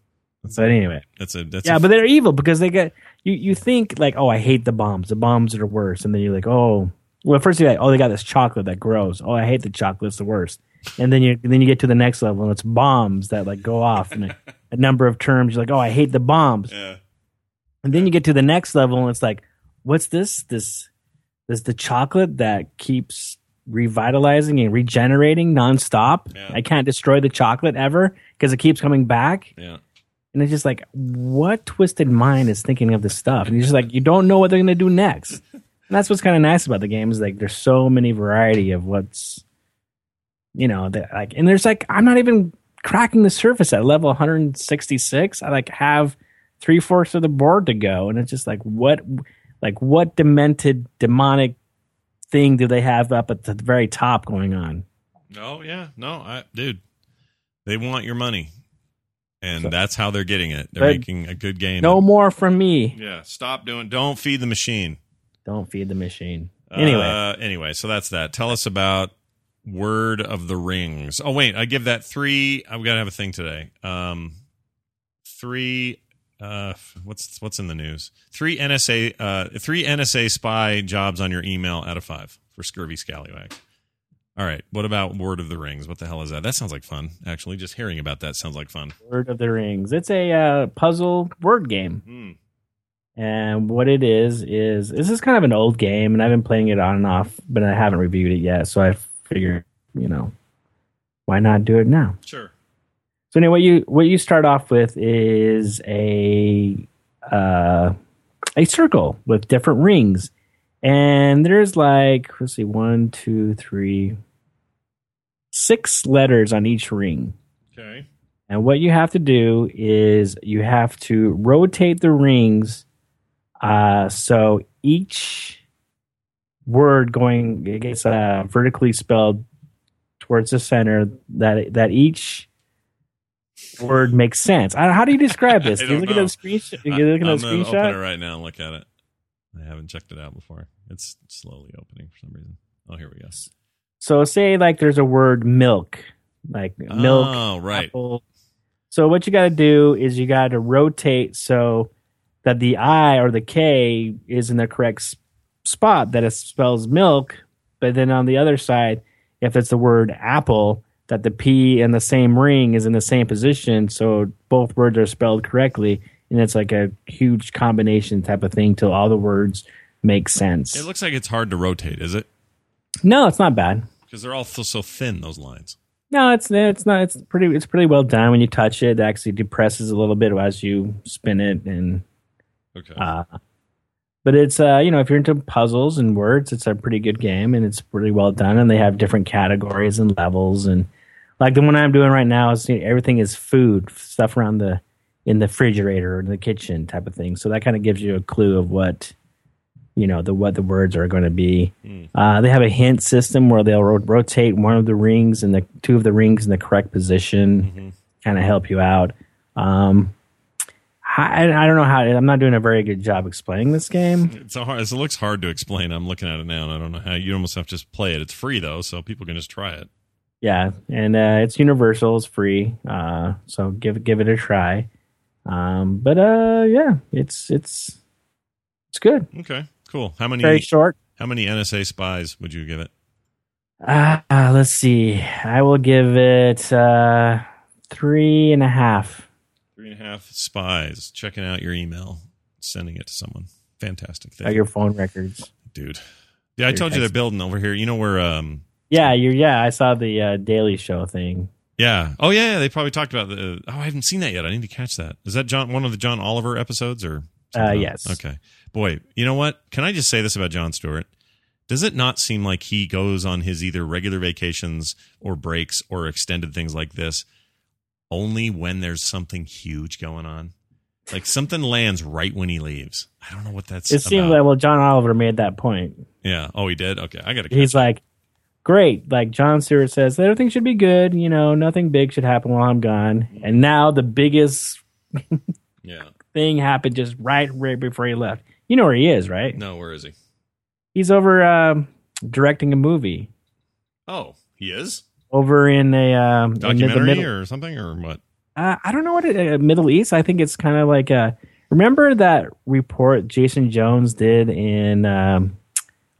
But anyway, That's a that's yeah, a, but they're evil because they get you. You think like, oh, I hate the bombs. The bombs are worse, and then you're like, oh, well, first you're like, oh, they got this chocolate that grows. Oh, I hate the chocolate. It's the worst. And then you then you get to the next level, and it's bombs that like go off and a, a number of terms. You're like, oh, I hate the bombs. yeah. And then you get to the next level, and it's like, what's this? This this the chocolate that keeps revitalizing and regenerating nonstop. Yeah. I can't destroy the chocolate ever because it keeps coming back. Yeah. And it's just like, what twisted mind is thinking of this stuff? And you're just like, you don't know what they're going to do next. and that's what's kind of nice about the game is like, there's so many variety of what's, you know, that like, and there's like, I'm not even cracking the surface at level 166. I like have three fourths of the board to go, and it's just like, what, like, what demented demonic thing do they have up at the very top going on? Oh yeah. No, I dude. They want your money. And So- that's how they're getting it. They're making a good game. No more from me. Yeah, stop doing don't feed the machine. Don't feed the machine. Anyway. Uh, anyway, so that's that. Tell us about word of the rings. Oh wait, I give that three. I've got to have a thing today. Um, three. Uh, what's what's in the news? Three NSA. Uh, three NSA spy jobs on your email out of five for Scurvy Scallywag. All right. What about Word of the Rings? What the hell is that? That sounds like fun. Actually, just hearing about that sounds like fun. Word of the Rings. It's a uh, puzzle word game. Hmm. And what it is is this is kind of an old game, and I've been playing it on and off, but I haven't reviewed it yet. So I figured, you know, why not do it now? Sure. So anyway, what you what you start off with is a uh, a circle with different rings, and there's like let's see, one, two, three, six letters on each ring. Okay. And what you have to do is you have to rotate the rings uh, so each word going it gets uh, vertically spelled towards the center that that each word makes sense. I, how do you describe this? You looking know. at a screenshot? You I'm at a gonna open it screenshot? right now and look at it. I haven't checked it out before. It's slowly opening for some reason. Oh, here we go. So say like there's a word milk, like milk, Oh, right. apple. So what you got to do is you got to rotate so that the I or the K is in the correct spot that it spells milk, but then on the other side, if it's the word apple, that the P and the same ring is in the same position, so both words are spelled correctly, and it's like a huge combination type of thing till all the words make sense. It looks like it's hard to rotate, is it? no, it's not bad. Because they're all so, so thin, those lines. No, it's it's not. It's pretty. It's pretty well done. When you touch it, it actually depresses a little bit as you spin it, and Okay. uh, but it's uh, you know, if you're into puzzles and words, it's a pretty good game, and it's really well done. And they have different categories and levels, and like the one I'm doing right now is you know, everything is food stuff around the in the refrigerator or in the kitchen type of thing. So that kind of gives you a clue of what you know the what the words are going to be. Uh, they have a hint system where they'll ro- rotate one of the rings and the two of the rings in the correct position, kind of help you out. Um, I, I don't know how. I'm not doing a very good job explaining this game. It's a hard, it looks hard to explain. I'm looking at it now, and I don't know how. You almost have to just play it. It's free though, so people can just try it. Yeah, and uh, it's universal. It's free, uh, so give give it a try. Um, but uh, yeah, it's it's it's good. Okay, cool. How many Very short. how many NSA spies would you give it? Uh, uh, let's see. I will give it uh, three and a half. Three and a half spies checking out your email, sending it to someone. Fantastic thing, your phone records. dude. Yeah, I told you they're building over here. You know where? Um, Yeah, you yeah. I saw the uh, Daily Show thing. yeah. Oh yeah, they probably talked about the. Oh, I haven't seen that yet. I need to catch that. Is that John? One of the John Oliver episodes or? Uh, yes. Okay. Boy, you know what? Can I just say this about Jon Stewart? Does it not seem like he goes on his either regular vacations or breaks or extended things like this only when there's something huge going on? Like something lands right when he leaves. I don't know what that's It seems like well, John Oliver made that point. yeah. Oh, he did. Okay, I got to. He's like, great. Like Jon Stewart says, everything should be good. You know, nothing big should happen while I'm gone. And now the biggest Yeah. thing happened just right right before he left. You know where he is, right? No, where is he? He's over um, directing a movie Oh, he is over in a um, in the documentary middle. or something or what? Uh, I don't know what it, uh, Middle East. I think it's kind of like a. Remember that report Jason Jones did in um,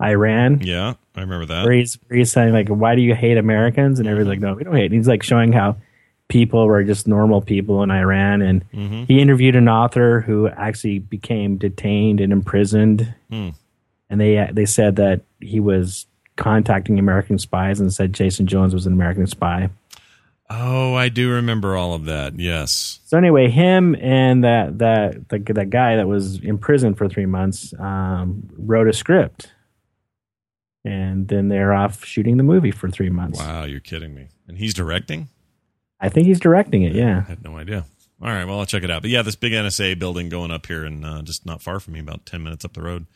Iran, Yeah, I remember that. where he's where he's saying like, "Why do you hate Americans?" And everybody's like, "No, we don't hate." And he's like showing how people were just normal people in Iran, and hmm he interviewed an author who actually became detained and imprisoned, Hmm. and they they said that he was contacting American spies and said Jason Jones was an American spy. Oh, I do remember all of that. Yes. So anyway, him and that that the, that guy that was in prison for three months um, wrote a script, and then they're off shooting the movie for three months. Wow, you're kidding me. And he's directing? I think he's directing it. Yeah, I had no idea. All right, well, I'll check it out. But yeah, this big NSA building going up here and uh, just not far from me, about 10 minutes up the road.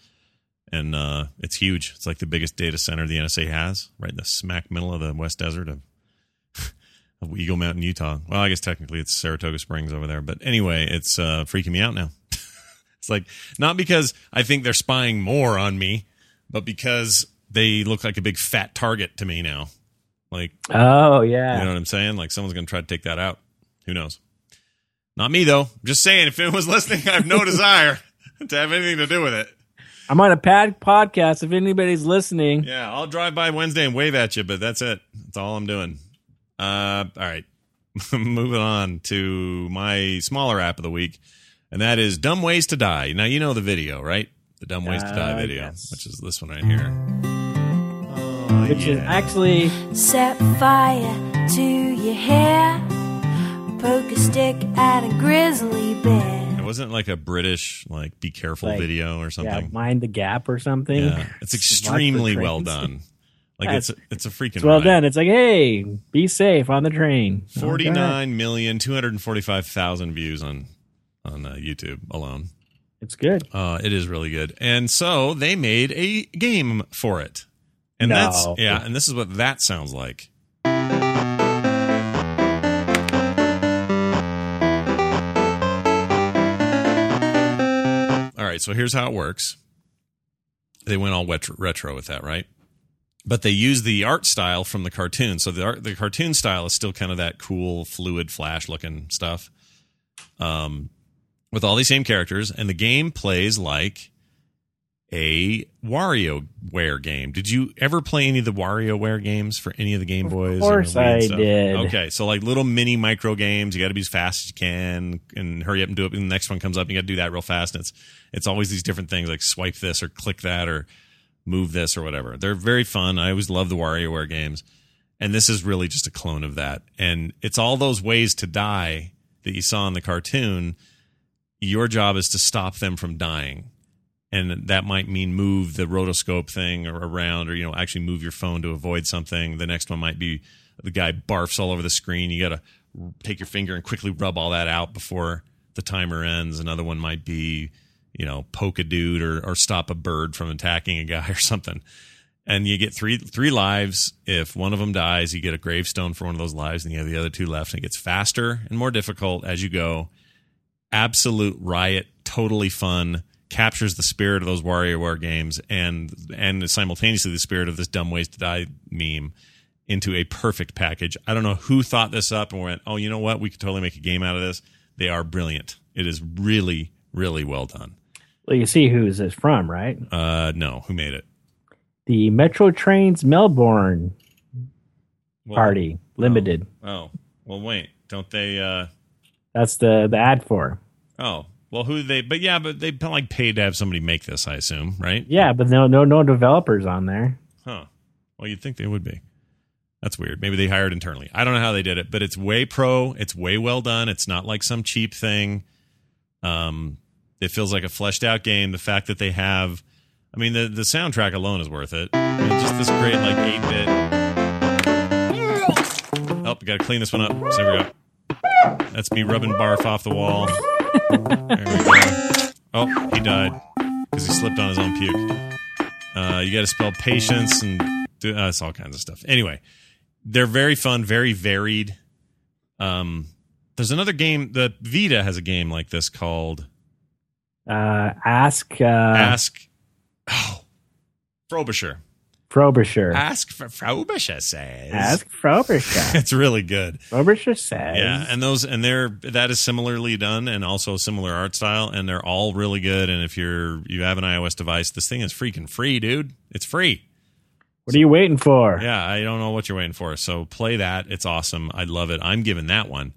And uh, it's huge. It's like the biggest data center the NSA has, right in the smack middle of the West Desert of, of Eagle Mountain, Utah. Well, I guess technically it's Saratoga Springs over there. But anyway, it's uh, freaking me out now. it's like, not because I think they're spying more on me, but because they look like a big fat target to me now. Like, Oh yeah. you know what I'm saying? Like someone's going to try to take that out. Who knows? Not me though. I'm Just saying, if anyone's listening, I have no desire to have anything to do with it. I'm on a pad podcast. If anybody's listening, Yeah, I'll drive by Wednesday and wave at you, but that's it. That's all I'm doing. Uh, all right. Moving on to my smaller app of the week, and that is Dumb Ways to Die. Now, you know the video, right? The Dumb Ways to Die Uh, video, yes. which is this one right here. Oh, which is actually Set fire to your hair. Poke a stick at a grizzly bear. It wasn't like a British, like, be careful Like, video or yeah, something. mind the gap or something. Yeah. It's extremely well done. Like, Yeah, it's, it's a freaking It's well ride. done. It's like, hey, be safe on the train. Okay. Forty-nine million two hundred forty-five thousand views on on uh, YouTube alone. It's good. Uh, it is really good, and so they made a game for it, and No. that's yeah, and this is what that sounds like. Right, so here's how it works. They went all wet- retro with that, right? But they use the art style from the cartoon. So the art, the cartoon style is still kind of that cool, fluid, flash looking stuff. Um, with all these same characters, and the game plays like a WarioWare game. Did you ever play any of the WarioWare games for any of the Game Boys? the course I stuff? did. Okay, so like little mini micro games. You got to be as fast as you can and hurry up and do it. And the next one comes up, and you got to do that real fast. And it's it's always these different things like swipe this or click that or move this or whatever. They're very fun. I always love the WarioWare games. And this is really just a clone of that. And it's all those ways to die that you saw in the cartoon. Your job is to stop them from dying. And that might mean move the rotoscope thing around or, you know, actually move your phone to avoid something. The next one might be the guy barfs all over the screen. You got to take your finger and quickly rub all that out before the timer ends. Another one might be, you know, poke a dude or, or stop a bird from attacking a guy or something. And you get three three lives. If one of them dies, you get a gravestone for one of those lives, and you have the other two left. And it gets faster and more difficult as you go. Absolute riot, totally fun. Captures the spirit of those WarioWare games and and simultaneously the spirit of this dumb ways to die meme into a perfect package. I don't know who thought this up and went, oh, you know what? We could totally make a game out of this. They are brilliant. It is really, really well done. Well, you see who's this from, right? Uh, no, who made it? The Metro Trains Melbourne Well, Party Limited. Oh, well, wait. Don't they? Uh, That's the the ad for. oh, well, who they? But yeah, but they like paid to have somebody make this. I assume, right? Yeah, but no no no developers on there. Huh. Well, you'd think they would be. That's weird. Maybe they hired internally. I don't know how they did it, but it's way pro. It's way well done. It's not like some cheap thing. Um, it feels like a fleshed out game. The fact that they have, I mean, the the soundtrack alone is worth it. Mean, just this great like eight bit. Oh, got to clean this one up. So there we go. That's me rubbing barf off the wall. There we go. Oh, he died because he slipped on his own puke. Uh, you got to spell patience and do, uh, it's all kinds of stuff. Anyway, they're very fun, very varied. Um, there's another game. The Vita has a game like this called Uh, ask uh, Ask. Oh, Frobisher. Frobisher. Ask for Frobisher says. Ask Frobisher. It's really good. Frobisher says. Yeah, and those and they're that is similarly done and also similar art style and they're all really good. And if you're you have an iOS device, this thing is freaking free, dude. It's free. What are you waiting for? Yeah, I don't know what you're waiting for. So play that. It's awesome. I love it. I'm giving that one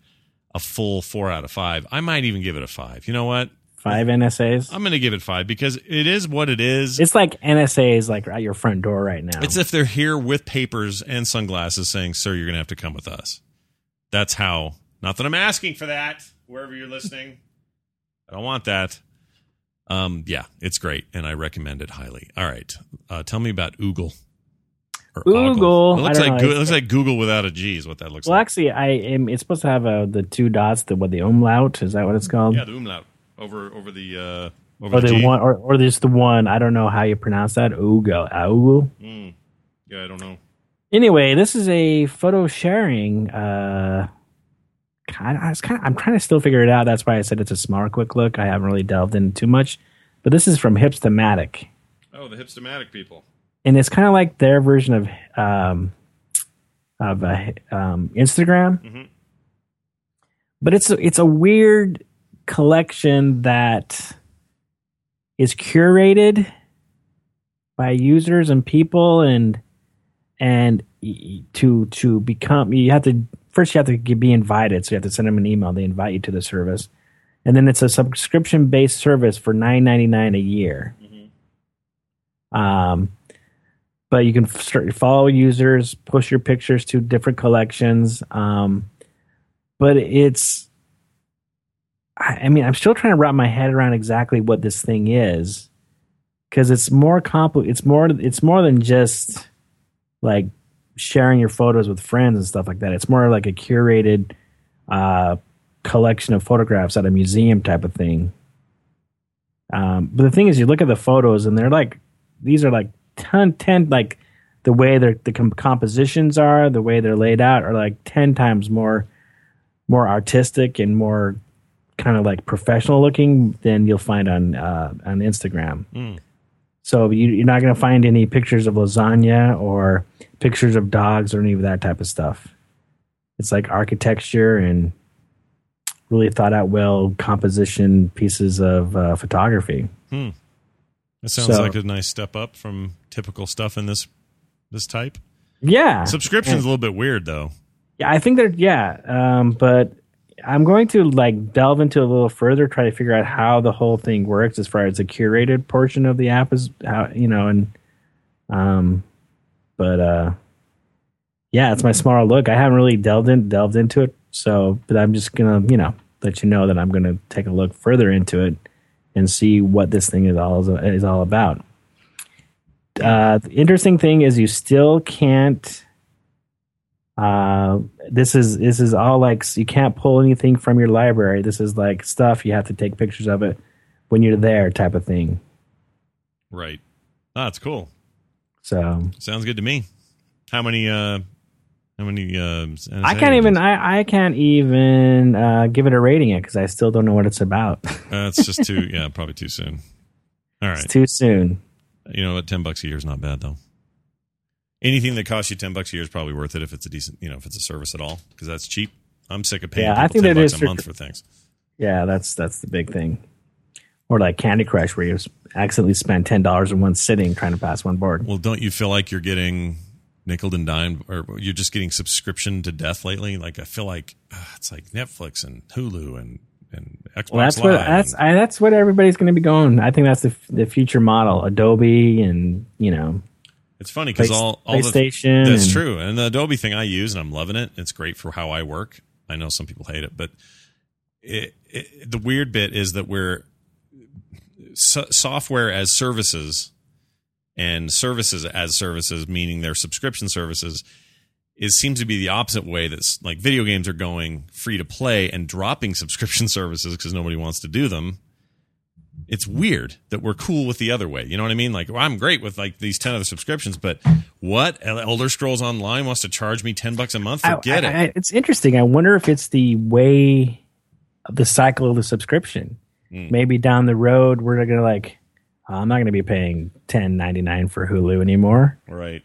a full four out of five. I might even give it a five. You know what? Five NSAs. I'm going to give it five because it is what it is. It's like NSAs like at your front door right now. It's if they're here with papers and sunglasses saying, "Sir, you're going to have to come with us." That's how. Not that I'm asking for that. Wherever you're listening, I don't want that. Um, yeah, it's great, and I recommend it highly. All right, uh, tell me about Oogle. Or Oogle, It looks like know. It looks like Google without a G is what that looks well, like. Well, actually, I am. It's supposed to have uh, the two dots. The what the umlaut is that what it's called? Yeah, the umlaut over over the uh, over or the, the one, or, or the one. I don't know how you pronounce that. Oogle. Oogle. Mm. Yeah, I don't know. Anyway, this is a photo sharing. Uh, kind of, I was kind of, I'm trying to still figure it out. That's why I said it's a smart quick look. I haven't really delved in too much, but this is from Hipstamatic, Oh, the Hipstamatic people. and it's kind of like their version of um, of uh, um, Instagram. Mhm. But it's a, it's a weird collection that is curated by users and people and and to to become you have to first you have to be invited. So you have to send them an email. They invite you to the service. And then it's a subscription based service for 9.99 a year. Um but you can start follow users push your pictures to different collections. Um but it's I, I mean i'm still trying to wrap my head around exactly what this thing is because it's more compli- it's more it's more than just like sharing your photos with friends and stuff like that. It's more like a curated uh collection of photographs at a museum type of thing. Um but the thing is you look at the photos and they're like these are like ton 10 like the way their the com- compositions are the way they're laid out are like 10 times more more artistic and more kind of like professional looking than you'll find on uh, on Instagram. Mm. So you, you're not going to find any pictures of lasagna or pictures of dogs or any of that type of stuff. It's like architecture and really thought out well composition pieces of uh, photography. That sounds So- like a nice step up from typical stuff in this this type. Yeah, Subscription's a little bit weird though. Yeah, I think they're yeah, um, but I'm going to like delve into a little further, try to figure out how the whole thing works as far as the curated portion of the app is, how you know, and um, but uh, yeah, it's my smaller look. I haven't really delved in delved into it, so but I'm just gonna you know let you know that I'm gonna take a look further into it and see what this thing is all is all about. Uh, the interesting thing is you still can't uh, this is this is all like you can't pull anything from your library. This is like stuff you have to take pictures of it when you're there, type of thing. Right. Ah, that's cool. So Sounds good to me. How many uh how many uh I can't even I, I can't even uh, give it a rating yet because I still don't know what it's about. Uh, it's just too yeah, probably too soon. All right. it's too soon. You know what? Ten bucks a year is not bad though. Anything that costs you ten bucks a year is probably worth it if it's a decent, you know, if it's a service at all, because that's cheap. I'm sick of paying Yeah, I think ten that bucks is a month for things. Yeah, that's that's the big thing. Or like Candy Crush, where you accidentally spend ten dollars in one sitting trying to pass one board. Well, don't you feel like you're getting nickel and dime, or you're just getting subscription to death lately? Like I feel like uh, it's like Netflix and Hulu and and Xbox Well, that's Live. what that's and- I, that's what everybody's going to be going. I think that's the f- the future model. Adobe and you know It's funny because all, all the, PlayStation that's and- true. And the Adobe thing I use and I'm loving it. It's great for how I work. I know some people hate it, but it, it, the weird bit is that we're so, software as services and services as services, meaning their subscription services, is seems to be the opposite way. That's like video games are going free to play and dropping subscription services because nobody wants to do them it's weird that we're cool with the other way. You know what I mean? Like, well, I'm great with like these 10 other subscriptions, but what? Elder Scrolls Online wants to charge me 10 bucks a month? I- Forget I- it. I- it's interesting. I wonder if it's the way of the cycle of the subscription. Hmm. Maybe down the road we're gonna like. "Oh, I'm not going to be paying ten ninety nine for Hulu anymore. right.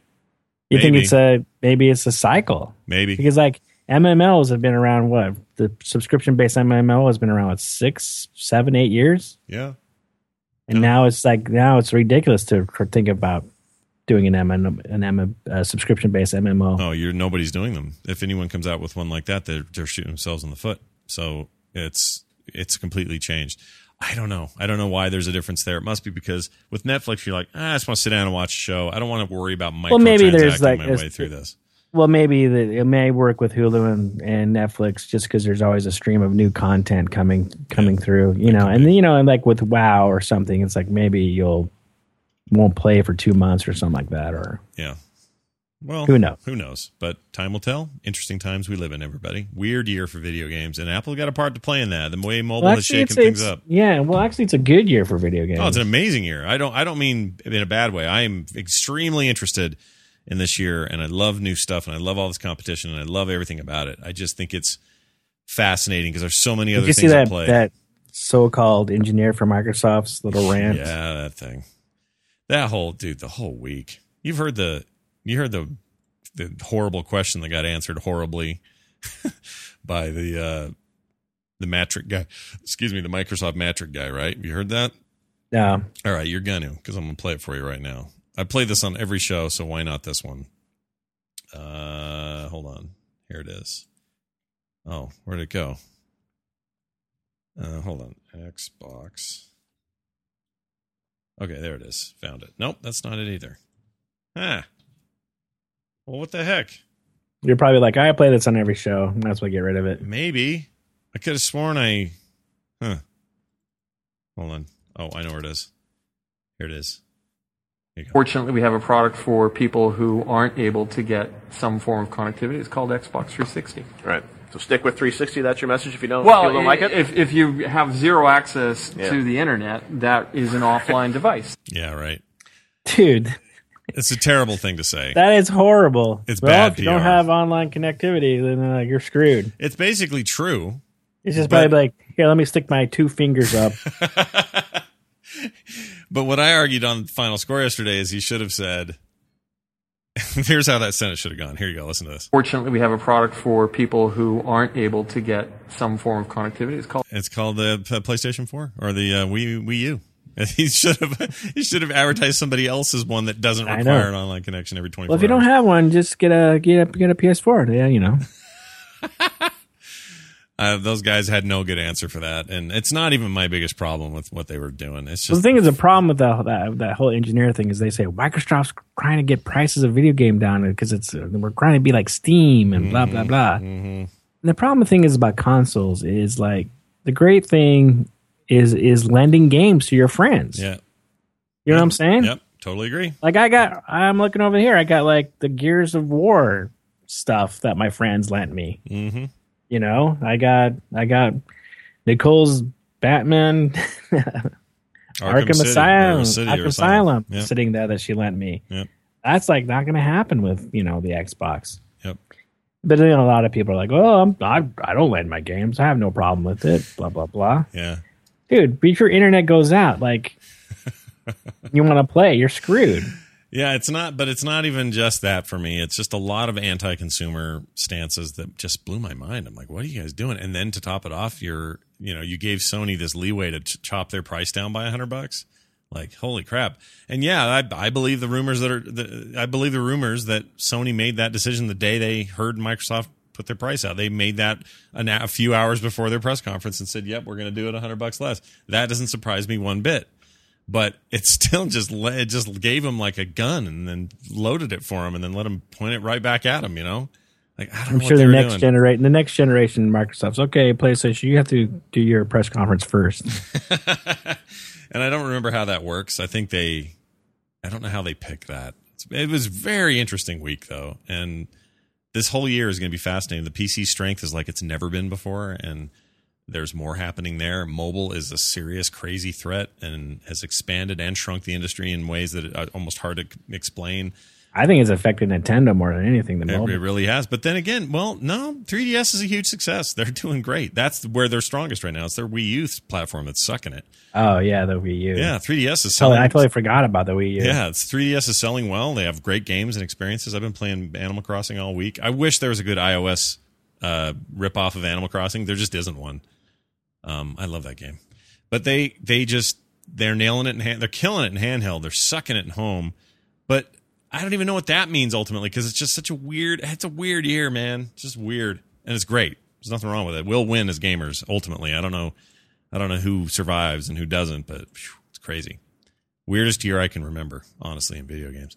You think it's a maybe it's a cycle Maybe. because like MMOs have been around. What the subscription based MMO has been around what six, seven, eight years, Yeah. And now it's like now it's ridiculous to think about doing an M an M uh, subscription based MMO. Oh, you're nobody's doing them. If anyone comes out with one like that, they're, they're shooting themselves in the foot. So it's it's completely changed. I don't know. I don't know why there's a difference there. It must be because with Netflix, you're like, ah, I just want to sit down and watch a show. I don't want to worry about microtransacting Well, maybe there's, like, my way through this. Well, maybe the, it may work with Hulu and, and Netflix just because there's always a stream of new content coming coming through, you know. And you know, and like with WoW or something, it's like maybe you'll won't play for two months or something like that, or Yeah. Well, Who knows? Who knows? But time will tell. Interesting times we live in, everybody. Weird year for video games, and Apple got a part to play in that. The way mobile well, has actually, shaken things up. Yeah, well, actually, it's a good year for video games. Oh, it's an amazing year. I don't. I don't mean in a bad way. I am extremely interested in this year, and I love new stuff, and I love all this competition, and I love everything about it. I just think it's fascinating because there's so many Did other you things at that play. that so-called engineer for Microsoft's little rant? Yeah, that thing. That whole dude, the whole week. You've heard the you heard the the horrible question that got answered horribly by the uh, the Mattrick guy. Excuse me, the Microsoft Mattrick guy. Right? You heard that? Yeah. All right, you're gonna because I'm gonna play it for you right now. I play this on every show, so why not this one? Uh, hold on. Here it is. Oh, where'd it go? Uh, hold on. Xbox. Okay, there it is. Found it. Nope, that's not it either. Ah. Well, what the heck? You're probably like, I play this on every show. Might as well get rid of it. Maybe. I could have sworn I. Huh. Hold on. Oh, I know where it is. Here it is. Here you go. Fortunately, we have a product for people who aren't able to get some form of connectivity. It's called Xbox 360. Right. So stick with 360. That's your message. If you don't, Well, if you don't like it, if, if you have zero access Yeah. to the internet, that is an offline device. Yeah, right. Dude, It's a terrible thing to say. that is horrible. It's well, bad if you don't have online connectivity, then uh, you're screwed. It's basically true. It's just But- probably like, here, let me stick my two fingers up. But what I argued on final score yesterday is he should have said, here's how that sentence should have gone. Here you go. Listen to this. Fortunately, we have a product for people who aren't able to get some form of connectivity. It's called It's called the uh, PlayStation 4 or the uh, Wii, Wii U. He should have he should have advertised somebody else's one that doesn't require an online connection every 24 well, if you don't have one, just get a get a get a PS4. Yeah, you know. uh, those guys had no good answer for that, and it's not even my biggest problem with what they were doing. It's Well, just the thing is, the problem with the, that that whole engineer thing is they say Microsoft's trying to get prices of video game down because it's uh, we're trying to be like Steam and blah blah blah. And the problem thing is about consoles is like the great thing is is lending games to your friends. yeah, You know what I'm saying? yep, totally agree. Like I got, I'm looking over here. I got like the Gears of War stuff that my friends lent me. hmm You know, I got, I got Nicole's Batman Arkham, City, Asylum, City Arkham. Asylum Yep. sitting there that she lent me. Yep. That's like not going to happen with you know the Xbox. Yep. But then a lot of people are like, "Oh, I'm, I I don't lend my games. I have no problem with it." Blah blah blah. Yeah. Dude, if your internet goes out, like you want to play, you're screwed. Yeah, it's not, but it's not even just that for me. It's just a lot of anti-consumer stances that just blew my mind. I'm like, what are you guys doing? And then to top it off, you're, you know, you gave Sony this leeway to ch- chop their price down by a hundred bucks. Like, holy crap! And yeah, I, I believe the rumors that are, the, I believe the rumors that Sony made that decision the day they heard Microsoft put their price out. They made that a, a few hours before their press conference and said, "Yep, we're going to do it a hundred bucks less." That doesn't surprise me one bit but it still just le- it just gave him like a gun and then loaded it for him and then let him point it right back at him. You know, like I don't I'm know sure the next generation, the next generation, Microsoft's okay. PlayStation, you have to do your press conference first. and I don't remember how that works. I think they, I don't know how they pick that. It was very interesting week though, and this whole year is going to be fascinating. The PC strength is like it's never been before, and there's more happening there. Mobile is a serious, crazy threat and has expanded and shrunk the industry in ways that are almost hard to explain. I think it's affected Nintendo more than anything. The It, mobile. it really has. But then again, well, no, 3DS is a huge success. They're doing great. That's where they're strongest right now. It's their Wii U platform that's sucking it. Oh yeah, the Wii U. Yeah, 3DS is selling. I totally forgot about the Wii U. Yeah, it's 3DS is selling well. They have great games and experiences. I've been playing Animal Crossing all week. I wish there was a good iOS uh, rip off of Animal Crossing. There just isn't one. Um, I love that game, but they they just they're nailing it in hand. They're killing it in handheld. They're sucking it in home, but I don't even know what that means ultimately because it's just such a weird. It's a weird year, man. It's just weird, and it's great. There's nothing wrong with it. We'll win as gamers ultimately. I don't know. I don't know who survives and who doesn't, but it's crazy. Weirdest year I can remember, honestly, in video games.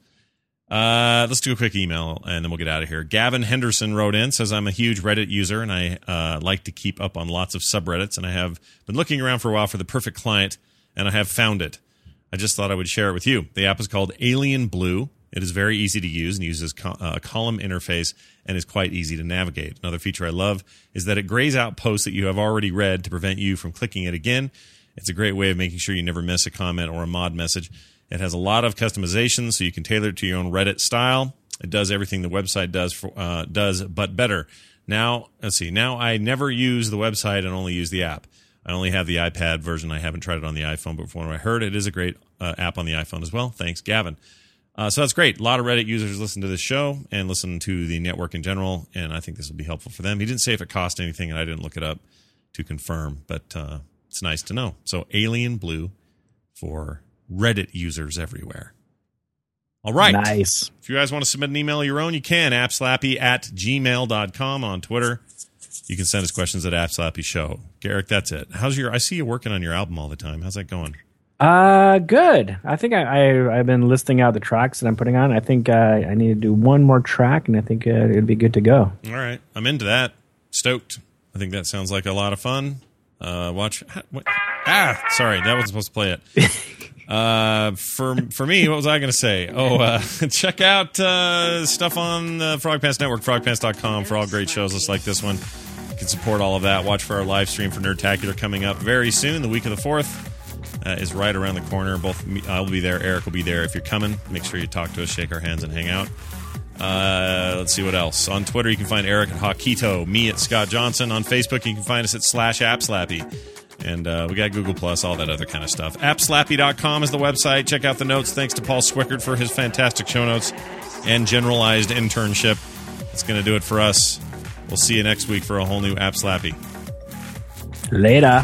Uh, let's do a quick email and then we'll get out of here. Gavin Henderson wrote in, says, I'm a huge Reddit user and I uh, like to keep up on lots of subreddits. And I have been looking around for a while for the perfect client and I have found it. I just thought I would share it with you. The app is called Alien Blue. It is very easy to use and uses co- uh, a column interface and is quite easy to navigate. Another feature I love is that it grays out posts that you have already read to prevent you from clicking it again. It's a great way of making sure you never miss a comment or a mod message. It has a lot of customization, so you can tailor it to your own Reddit style. It does everything the website does for, uh, does, but better. Now, let's see. Now I never use the website and only use the app. I only have the iPad version. I haven't tried it on the iPhone, what I heard, it is a great uh, app on the iPhone as well. Thanks, Gavin. Uh, so that's great. A lot of Reddit users listen to this show and listen to the network in general, and I think this will be helpful for them. He didn't say if it cost anything, and I didn't look it up to confirm, but uh, it's nice to know. So Alien Blue for Reddit users everywhere. All right. Nice. If you guys want to submit an email of your own, you can. appslappy at gmail.com on Twitter. You can send us questions at appslappy show. Garrick, that's it. How's your? I see you working on your album all the time. How's that going? Uh, good. I think I, I I've been listing out the tracks that I'm putting on. I think uh, I need to do one more track, and I think uh, it'd be good to go. All right, I'm into that. Stoked. I think that sounds like a lot of fun. Uh, watch. What? Ah, sorry, that wasn't supposed to play it. Uh, for for me, what was I going to say? Oh, uh, check out uh, stuff on the Frog Pants Network, frogpants.com for all great shows just like this one. You can support all of that. Watch for our live stream for Nerdtacular coming up very soon, the week of the 4th. Uh, is right around the corner. Both me, I'll be there. Eric will be there. If you're coming, make sure you talk to us, shake our hands, and hang out. Uh, let's see what else. On Twitter, you can find Eric at Hawkito, me at Scott Johnson. On Facebook, you can find us at slash AppSlappy. And uh, we got Google Plus, all that other kind of stuff. AppSlappy.com is the website. Check out the notes. Thanks to Paul Swickard for his fantastic show notes and generalized internship. That's going to do it for us. We'll see you next week for a whole new App Slappy. Later.